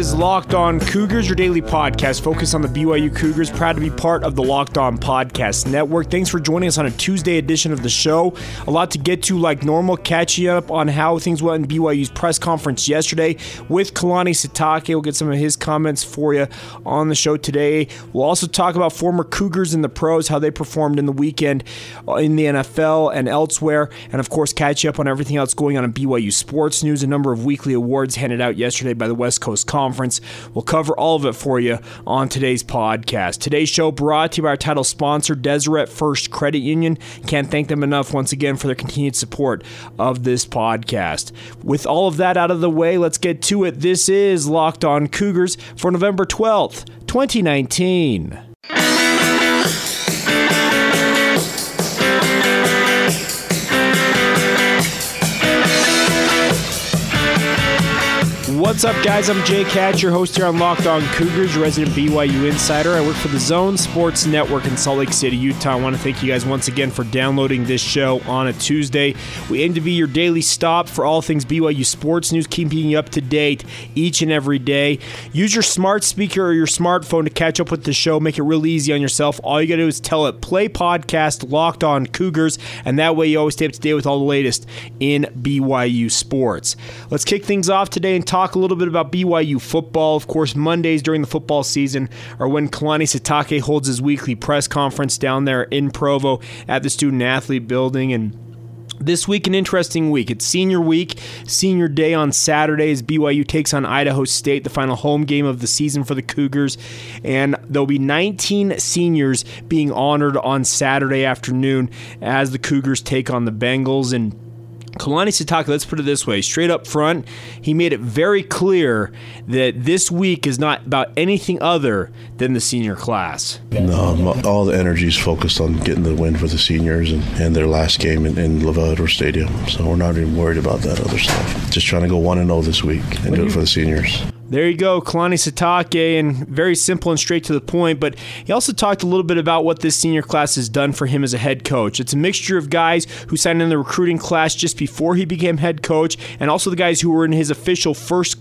Is Locked On Cougars, your daily podcast focused on the BYU Cougars. Proud to be part of the Locked On Podcast Network. Thanks for joining us on a Tuesday edition of the show. A lot to get to, like normal, catching up on how things went in BYU's press conference yesterday with Kalani Sitake. We'll get some of his comments for you on the show today. We'll also talk about former Cougars in the pros, how they performed in the weekend in the NFL and elsewhere, and of course, catch up on everything else going on in BYU sports news. A number of weekly awards handed out yesterday by the West Coast Conference. We'll cover all of it for you on today's podcast. Today's show brought to you by our title sponsor, Deseret First Credit Union. Can't thank them enough once again for their continued support of this podcast. With all of that out of the way, let's get to it. This is Locked On Cougars for November 12th, 2019. What's up, guys? I'm Jake Hatch, your host here on Locked On Cougars, resident BYU insider. I work for the Zone Sports Network in Salt Lake City, Utah. I want to thank you guys once again for downloading this show on a Tuesday. We aim to be your daily stop for all things BYU sports news, keeping you up to date each and every day. Use your smart speaker or your smartphone to catch up with the show. Make it real easy on yourself. All you got to do is tell it, play podcast Locked On Cougars, and that way you always stay up to date with all the latest in BYU sports. Let's kick things off today and talk a little bit about BYU football. Of course, Mondays during the football season are when Kalani Sitake holds his weekly press conference down there in Provo at the Student Athlete Building. And this week, an interesting week. It's senior week, senior day on Saturday as BYU takes on Idaho State, the final home game of the season for the Cougars. And there'll be 19 seniors being honored on Saturday afternoon as the Cougars take on the Bengals. And Kalani Sitake, let's put it this way, straight up front, he made it very clear that this week is not about anything other than the senior class. No, all the energy is focused on getting the win for the seniors and, and their last game in, in LaVell Edwards Stadium. So we're not even worried about that other stuff. Just trying to go 1 and 0 this week and do it for the seniors. There you go, Kalani Sitake, and very simple and straight to the point. But he also talked a little bit about what this senior class has done for him as a head coach. It's a mixture of guys who signed in the recruiting class just before he became head coach, and also the guys who were in his official first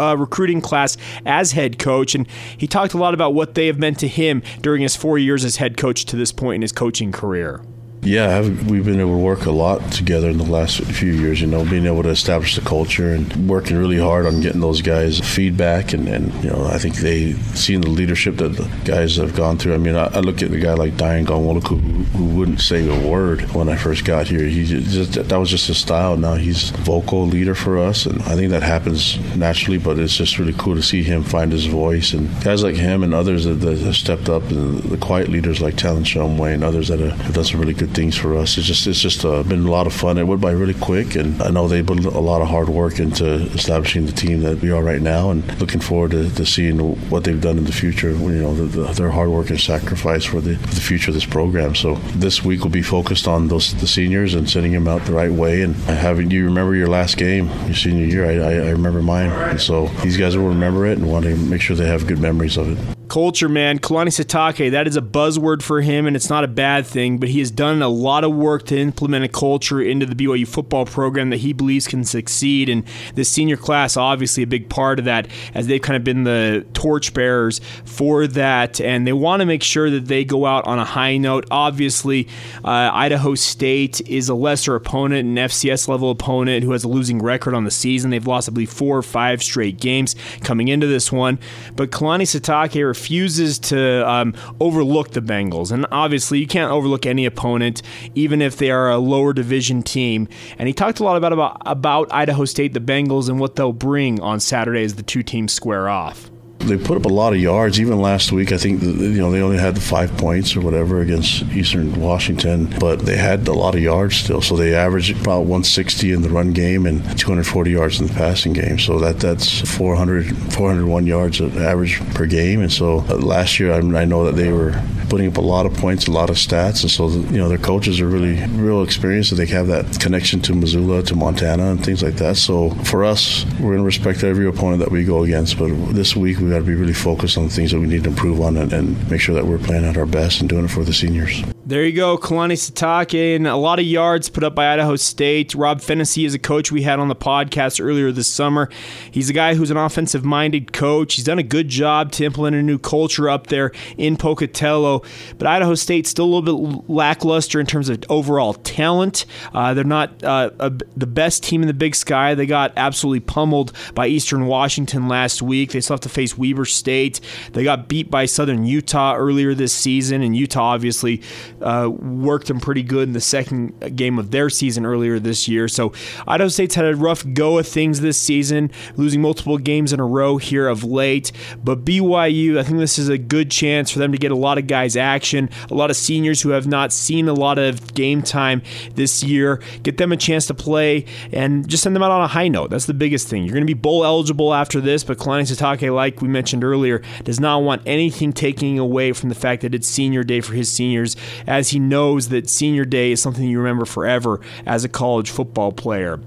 uh, recruiting class as head coach. And he talked a lot about what they have meant to him during his four years as head coach to this point in his coaching career. Yeah, we've been able to work a lot together in the last few years, you know, being able to establish the culture and working really hard on getting those guys feedback. And, and you know, I think they seen the leadership that the guys have gone through. I mean, I, I look at the guy like Dayan Ghanwoloku, who, who wouldn't say a word when I first got here. He just, that was just his style. Now he's vocal leader for us. And I think that happens naturally, but it's just really cool to see him find his voice. And guys like him and others that, that have stepped up, and the quiet leaders like Talon Shumway and others that have done some really good things for us. It's just it's just uh, been a lot of fun. It went by really quick, and I know they put a lot of hard work into establishing the team that we are right now, and looking forward to, to seeing what they've done in the future. You know, the, the, their hard work and sacrifice for the, for the future of this program. So this week will be focused on those the seniors and sending them out the right way, and having you remember your last game, your senior year. I, I, I remember mine, and so these guys will remember it and want to make sure they have good memories of it culture, man. Kalani Sitake, that is a buzzword for him, and it's not a bad thing, but he has done a lot of work to implement a culture into the BYU football program that he believes can succeed. And the senior class, obviously, a big part of that, as they've kind of been the torchbearers for that. And they want to make sure that they go out on a high note. Obviously, uh, Idaho State is a lesser opponent, an FCS level opponent who has a losing record on the season. They've lost, I believe, four or five straight games coming into this one. But Kalani Sitake refuses to um, overlook the Bengals. And obviously, you can't overlook any opponent, even if they are a lower division team. And he talked a lot about, about, about Idaho State, the Bengals, and what they'll bring on Saturday as the two teams square off they put up a lot of yards. Even last week, I think you know they only had the five points or whatever against Eastern Washington, but they had a lot of yards still. So they averaged about 160 in the run game and 240 yards in the passing game. So that that's 400 401 yards average per game. And so uh, last year, I, I know that they were putting up a lot of points, a lot of stats, and so you know their coaches are really real experienced. And they have that connection to Missoula, to Montana, and things like that. So for us, we're going to respect every opponent that we go against. But this week, we got to be really focused on the things that we need to improve on and, and make sure that we're playing at our best and doing it for the seniors. There you go, Kalani Sitake, and a lot of yards put up by Idaho State. Rob Phenicie is a coach we had on the podcast earlier this summer. He's a guy who's an offensive minded coach. He's done a good job to implement a new culture up there in Pocatello, but Idaho State's still a little bit lackluster in terms of overall talent. Uh, they're not uh, a, the best team in the Big Sky. They got absolutely pummeled by Eastern Washington last week. They still have to face Weber State. They got beat by Southern Utah earlier this season, and Utah obviously uh, worked them pretty good in the second game of their season earlier this year. So Idaho State's had a rough go of things this season, losing multiple games in a row here of late. But BYU, I think this is a good chance for them to get a lot of guys action, a lot of seniors who have not seen a lot of game time this year, get them a chance to play and just send them out on a high note. That's the biggest thing. You're going to be bowl eligible after this, but Kalani Sitake, like we mentioned earlier, does not want anything taking away from the fact that it's senior day for his seniors as he knows that senior day is something you remember forever as a college football player.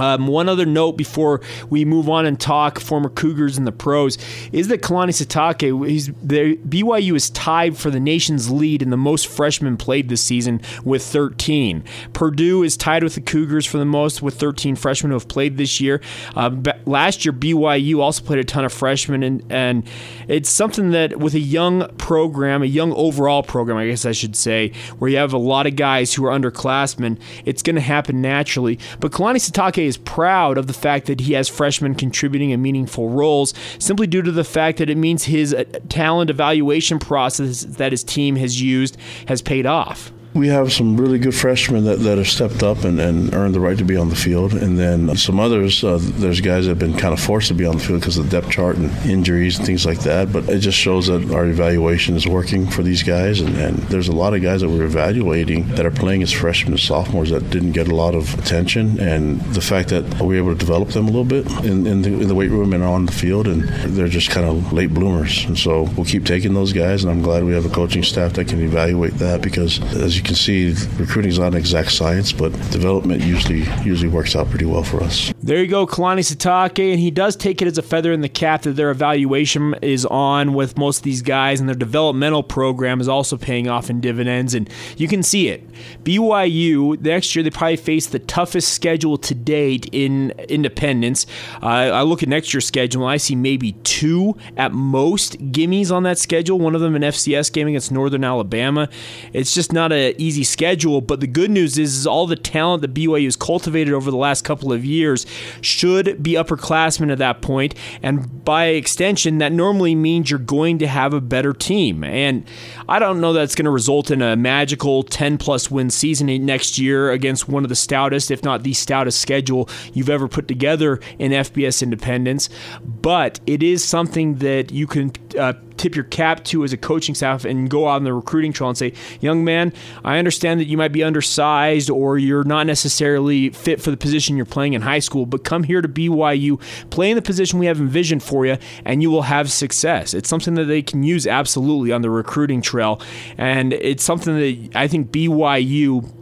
Um, one other note before we move on and talk former Cougars and the pros is that Kalani Sitake, he's the BYU is tied for the nation's lead in the most freshmen played this season with 13. Purdue is tied with the Cougars for the most with 13 freshmen who have played this year. Uh, last year, BYU also played a ton of freshmen, and, and it's something that with a young program, a young overall program, I guess I should say, where you have a lot of guys who are underclassmen, it's going to happen naturally. But Kalani Sitake is proud of the fact that he has freshmen contributing in meaningful roles simply due to the fact that it means his uh, talent evaluation process that his team has used has paid off. We have some really good freshmen that, that have stepped up and, and earned the right to be on the field. And then some others, uh, there's guys that have been kind of forced to be on the field because of the depth chart and injuries and things like that. But it just shows that our evaluation is working for these guys. And, and there's a lot of guys that we're evaluating that are playing as freshmen and sophomores that didn't get a lot of attention. And the fact that we're able to develop them a little bit in, in, the, in the weight room and on the field, and they're just kind of late bloomers. And so we'll keep taking those guys. And I'm glad we have a coaching staff that can evaluate that because, as you can see, recruiting is not an exact science, but development usually usually works out pretty well for us. There you go, Kalani Sitake, and he does take it as a feather in the cap that their evaluation is on with most of these guys, and their developmental program is also paying off in dividends, and you can see it. BYU next year they probably face the toughest schedule to date in Independence. Uh, I look at next year's schedule, and I see maybe two at most gimmies on that schedule. One of them an FCS game against Northern Alabama. It's just not an easy schedule, but the good news is, is all the talent that BYU has cultivated over the last couple of years should be upperclassmen at that point, and by extension, that normally means you're going to have a better team. And I don't know that's going to result in a magical 10 plus win season next year against one of the stoutest, if not the stoutest schedule you've ever put together in FBS Independence, but it is something that you can uh, tip your cap to as a coaching staff and go out on the recruiting trail and say, young man, I understand that you might be undersized or you're not necessarily fit for the position you're playing in high school, but come here to BYU, play in the position we have envisioned for you, and you will have success. It's something that they can use absolutely on the recruiting trail. And it's something that I think BYU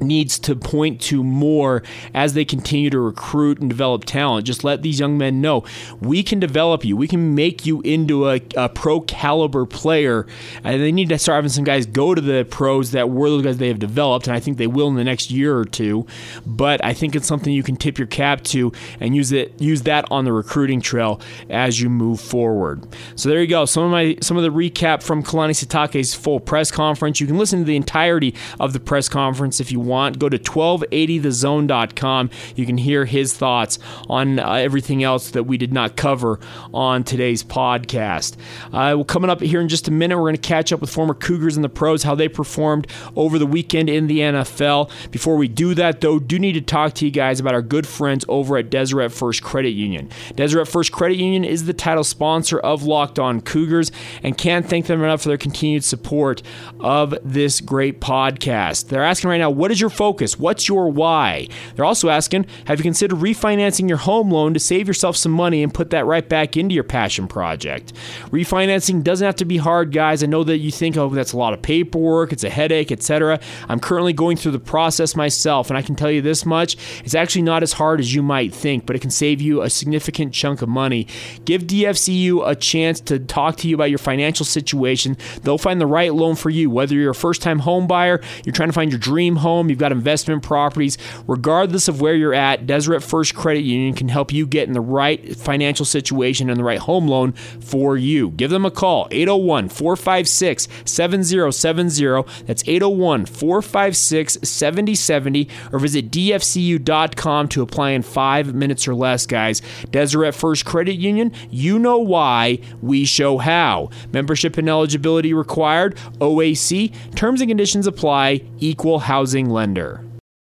needs to point to more as they continue to recruit and develop talent. Just let these young men know we can develop you, we can make you into a, a pro caliber player. And they need to start having some guys go to the pros that were those guys they have developed, and I think they will in the next year or two. But I think it's something you can tip your cap to and use it use that on the recruiting trail as you move forward. So there you go. Some of my some of the recap from Kalani Sitake's full press conference. You can listen to the entirety of the press conference if you want, go to 1280thezone.com. You can hear his thoughts on uh, everything else that we did not cover on today's podcast. Uh, well, coming up here in just a minute, we're going to catch up with former Cougars and the pros, how they performed over the weekend in the NFL. Before we do that, though, do need to talk to you guys about our good friends over at Deseret First Credit Union. Deseret First Credit Union is the title sponsor of Locked On Cougars and can't thank them enough for their continued support of this great podcast. They're asking right now, What is your focus? What's your why? They're also asking, have you considered refinancing your home loan to save yourself some money and put that right back into your passion project? Refinancing doesn't have to be hard, guys. I know that you think, oh, that's a lot of paperwork, it's a headache, etc. I'm currently going through the process myself, and I can tell you this much it's actually not as hard as you might think, but it can save you a significant chunk of money. Give DFCU a chance to talk to you about your financial situation. They'll find the right loan for you, whether you're a first time home buyer, you're trying to find your dream home, you've got investment properties, regardless of where you're at, Deseret First Credit Union can help you get in the right financial situation and the right home loan for you. Give them a call, 801 456 7070. That's 801 456 7070, or visit dfcu.com to apply in five minutes or less, guys. Deseret First Credit Union, you know why, we show how. Membership and eligibility required, OAC, terms and conditions apply, equal housing lender.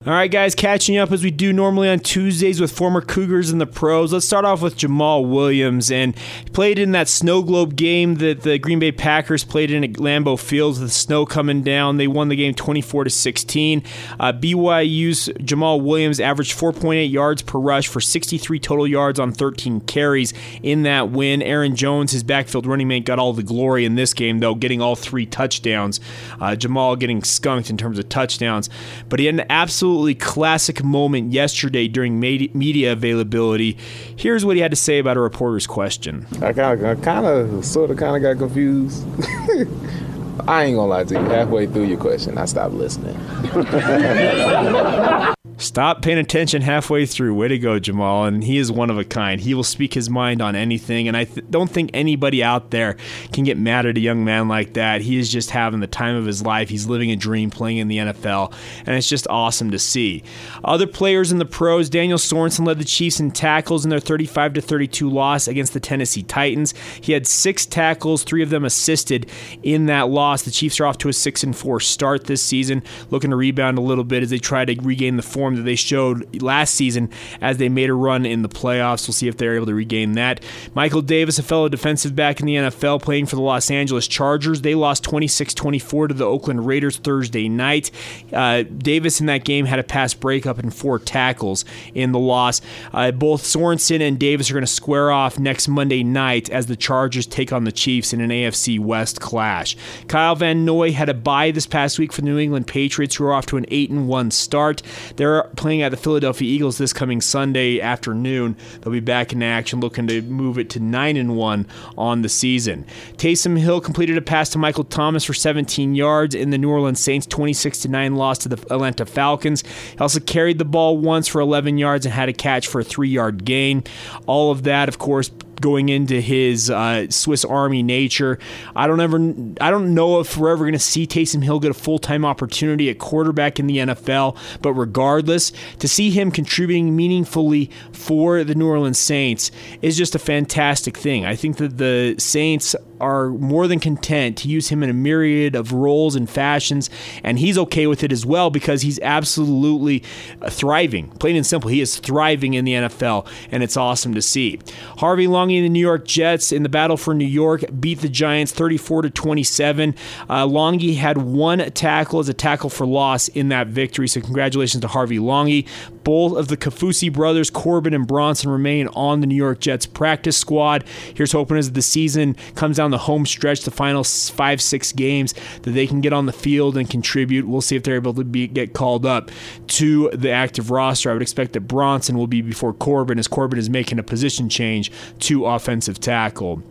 All right, guys, catching up as we do normally on Tuesdays with former Cougars and the pros. Let's start off with Jamaal Williams. And played in that snow globe game that the Green Bay Packers played in at Lambeau Fields with the snow coming down. They won the game 24 to 16. Uh, BYU's Jamaal Williams averaged 4.8 yards per rush for 63 total yards on 13 carries in that win. Aaron Jones, his backfield running mate, got all the glory in this game, though, getting all three touchdowns. Uh, Jamaal getting skunked in terms of touchdowns. But he had an absolute absolutely classic moment yesterday during media availability. Here's what he had to say about a reporter's question. I kind of, kind of, sort of, kind of got confused. I ain't gonna lie to you. Halfway through your question, I stopped listening. Stop paying attention halfway through. Way to go, Jamaal. And he is one of a kind. He will speak his mind on anything. And I th- don't think anybody out there can get mad at a young man like that. He is just having the time of his life. He's living a dream playing in the NFL. And it's just awesome to see. Other players in the pros, Daniel Sorensen led the Chiefs in tackles in their 35 32 loss against the Tennessee Titans. He had six tackles, three of them assisted in that loss. The Chiefs are off to a 6 and 4 start this season, looking to rebound a little bit as they try to regain the form form that they showed last season as they made a run in the playoffs. We'll see if they're able to regain that. Michael Davis, a fellow defensive back in the NFL, playing for the Los Angeles Chargers. They lost 26 24 to the Oakland Raiders Thursday night. Uh, Davis in that game had a pass breakup and four tackles in the loss. Uh, both Sorensen and Davis are going to square off next Monday night as the Chargers take on the Chiefs in an AFC West clash. Kyle Van Noy had a bye this past week for the New England Patriots, who are off to an 8 1 start. Playing at the Philadelphia Eagles this coming Sunday afternoon. They'll be back in action, looking to move it to nine and one on the season. Taysom Hill completed a pass to Michael Thomas for 17 yards in the New Orleans Saints 26 9 loss to the Atlanta Falcons. He also carried the ball once for 11 yards and had a catch for a three yard gain. All of that, of course, going into his uh, Swiss Army nature. I don't ever, I don't know if we're ever going to see Taysom Hill get a full time opportunity at quarterback in the NFL. But regardless, to see him contributing meaningfully for the New Orleans Saints is just a fantastic thing. I think that the Saints are more than content to use him in a myriad of roles and fashions, and he's okay with it as well because he's absolutely uh, thriving. Plain and simple, he is thriving in the NFL, and it's awesome to see. Harvey Langi and the New York Jets in the battle for New York beat the Giants 34 to 27. Uh, Langi had one tackle as a tackle for loss in that victory, so congratulations to Harvey Langi. Both of the Kafusi brothers, Corbin and Bronson, remain on the New York Jets practice squad. Here's hoping as the season comes down the home stretch, the final five, six games, that they can get on the field and contribute. We'll see if they're able to be, get called up to the active roster. I would expect that Bronson will be before Corbin, as Corbin is making a position change to offensive tackle.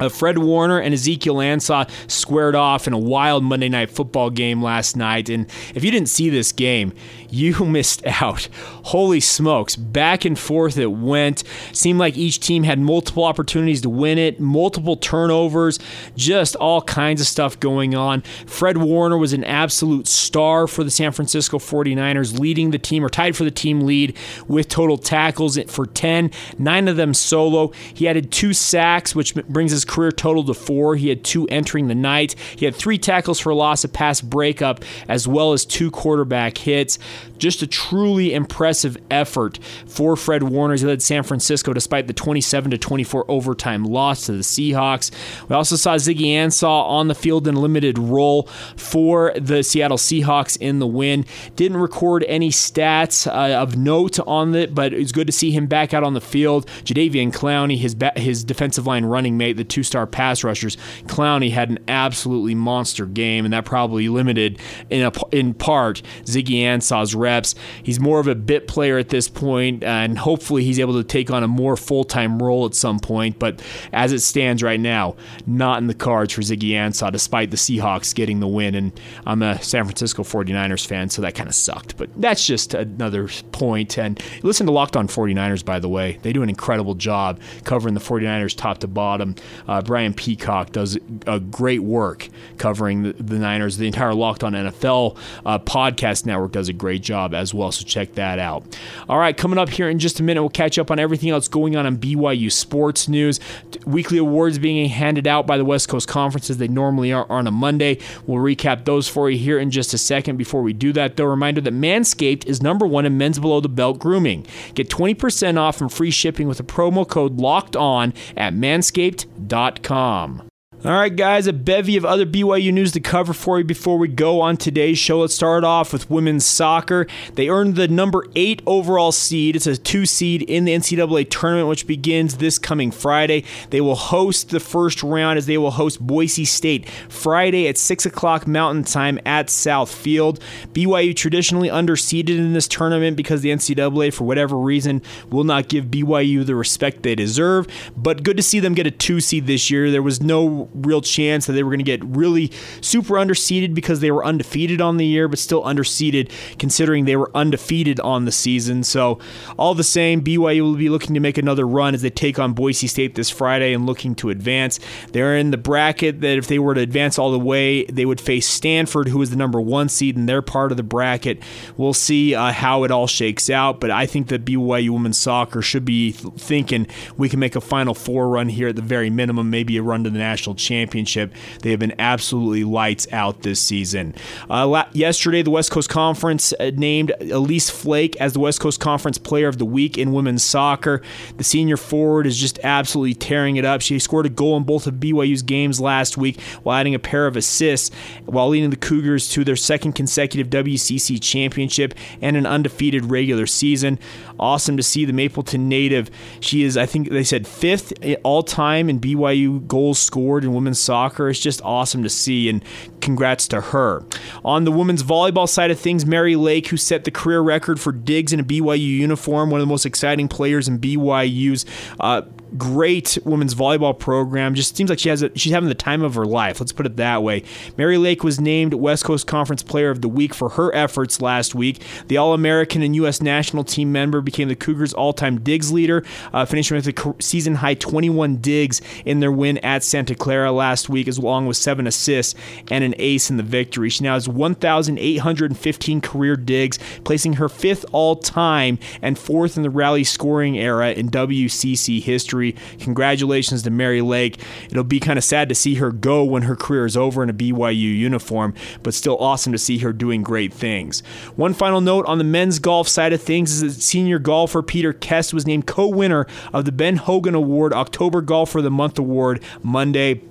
Uh, Fred Warner and Ezekiel Ansah squared off in a wild Monday night football game last night. And if you didn't see this game, you missed out. Holy smokes. Back and forth it went. Seemed like each team had multiple opportunities to win it, multiple turnovers, just all kinds of stuff going on. Fred Warner was an absolute star for the San Francisco 49ers, leading the team or tied for the team lead with total tackles for 10, nine of them solo. He added two sacks, which brings his career total to four. He had two entering the night. He had three tackles for loss, a pass breakup, as well as two quarterback hits. Just a truly impressive effort for Fred Warner as he led San Francisco despite the 27 to 24 overtime loss to the Seahawks. We also saw Ziggy Ansah on the field in a limited role for the Seattle Seahawks in the win. Didn't record any stats uh, of note on it, but it's good to see him back out on the field. Jadeveon Clowney, his ba- his defensive line running mate, the two-star pass rushers, Clowney had an absolutely monster game, and that probably limited in a, in part Ziggy Ansah's reps. He's more of a bit player at this point, and hopefully he's able to take on a more full-time role at some point. But as it stands right now, not in the cards for Ziggy Ansah, despite the Seahawks getting the win. And I'm a San Francisco 49ers fan, so that kind of sucked. But that's just another point. And listen to Locked On 49ers, by the way. They do an incredible job covering the 49ers top to bottom. Uh, Brian Peacock does a great work covering the, the Niners. The entire Locked On NFL uh, podcast network does a great job as well, so check that out. All right, coming up here in just a minute, we'll catch up on everything else going on in BYU sports news. Weekly awards being handed out by the West Coast conferences. They normally are on a Monday. We'll recap those for you here in just a second. Before we do that, though, reminder that Manscaped is number one in men's below the belt grooming. Get 20% off and free shipping with the promo code locked on at manscaped.com. All right, guys, a bevy of other BYU news to cover for you before we go on today's show. Let's start off with women's soccer. They earned the number eight overall seed. It's a two seed in the NCAA tournament, which begins this coming Friday. They will host the first round as they will host Boise State Friday at 6 o'clock Mountain Time at South Field. BYU traditionally underseeded in this tournament because the NCAA, for whatever reason, will not give BYU the respect they deserve. But good to see them get a two seed this year. There was no real chance that they were going to get really super underseeded because they were undefeated on the year, but still underseeded considering they were undefeated on the season. So, all the same, BYU will be looking to make another run as they take on Boise State this Friday and looking to advance. They're in the bracket that if they were to advance all the way, they would face Stanford, who is the number one seed in their part of the bracket. We'll see uh, how it all shakes out, but I think that BYU women's soccer should be thinking we can make a Final Four run here at the very minimum, maybe a run to the national championship. They have been absolutely lights out this season. Uh, yesterday, the West Coast Conference uh, named Elise Flake as the West Coast Conference Player of the Week in women's soccer. The senior forward is just absolutely tearing it up. She scored a goal in both of BYU's games last week while adding a pair of assists while leading the Cougars to their second consecutive WCC championship and an undefeated regular season. Awesome to see the Mapleton native. She is, I think they said, fifth all time in BYU goals scored in women's soccer. is just awesome to see, and congrats to her. On the women's volleyball side of things, Mary Lake, who set the career record for digs in a BYU uniform, one of the most exciting players in BYU's uh, great women's volleyball program. Just seems like she has a, she's having the time of her life. Let's put it that way. Mary Lake was named West Coast Conference Player of the Week for her efforts last week. The All American and U.S. national team member became the Cougars' all-time digs leader, uh, finishing with a season high 21 digs in their win at Santa Clara last week, as long with seven assists and an ace in the victory. She now has 1,815 career digs, placing her fifth all-time and fourth in the rally scoring era in WCC history. Congratulations to Mary Lake. It'll be kind of sad to see her go when her career is over in a BYU uniform, but still awesome to see her doing great things. One final note on the men's golf side of things is that senior golfer Peter Kuest was named co winner of the Ben Hogan Award October Golfer of the Month Award Monday.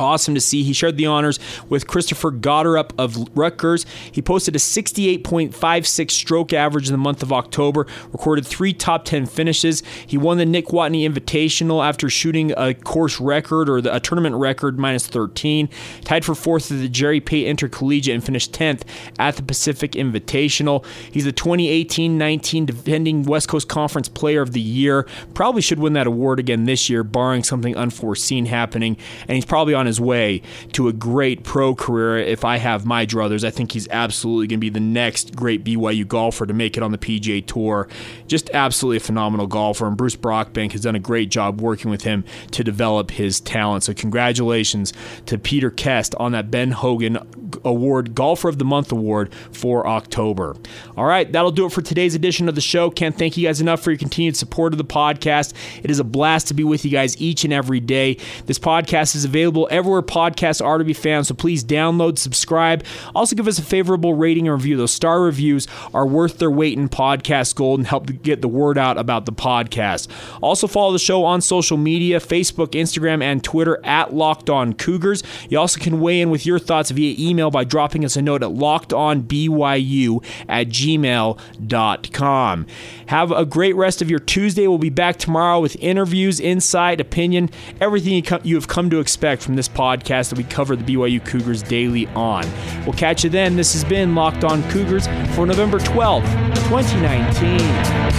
Awesome to see. He shared the honors with Christopher Gotterup of Rutgers. He posted a 68.56 stroke average in the month of October, recorded three top 10 finishes. He won the Nick Watney Invitational after shooting a course record or the, a tournament record minus 13. Tied for fourth at the Jerry Pate Intercollegiate and finished 10th at the Pacific Invitational. He's the 2018 19 defending West Coast Conference Player of the Year. Probably should win that award again this year, barring something unforeseen happening. And he's probably on his way to a great pro career. If I have my druthers, I think he's absolutely going to be the next great BYU golfer to make it on the PGA Tour. Just absolutely a phenomenal golfer, and Bruce Brockbank has done a great job working with him to develop his talent. So congratulations to Peter Kuest on that Ben Hogan award, Golfer of the Month award for October. All right, that'll do it for today's edition of the show. Can't thank you guys enough for your continued support of the podcast. It is a blast to be with you guys each and every day. This podcast is available everywhere podcasts are to be found, so please download, subscribe. Also, give us a favorable rating and review. Those star reviews are worth their weight in podcast gold and help get the word out about the podcast. Also, follow the show on social media Facebook, Instagram, and Twitter at Locked On Cougars. You also can weigh in with your thoughts via email by dropping us a note at lockedonbyu at gmail.com. Have a great rest of your Tuesday. We'll be back tomorrow with interviews, insight, opinion, everything you, you have come to expect from this podcast that we cover the BYU Cougars daily on. We'll catch you then. This has been Locked On Cougars for November 12th, 2019.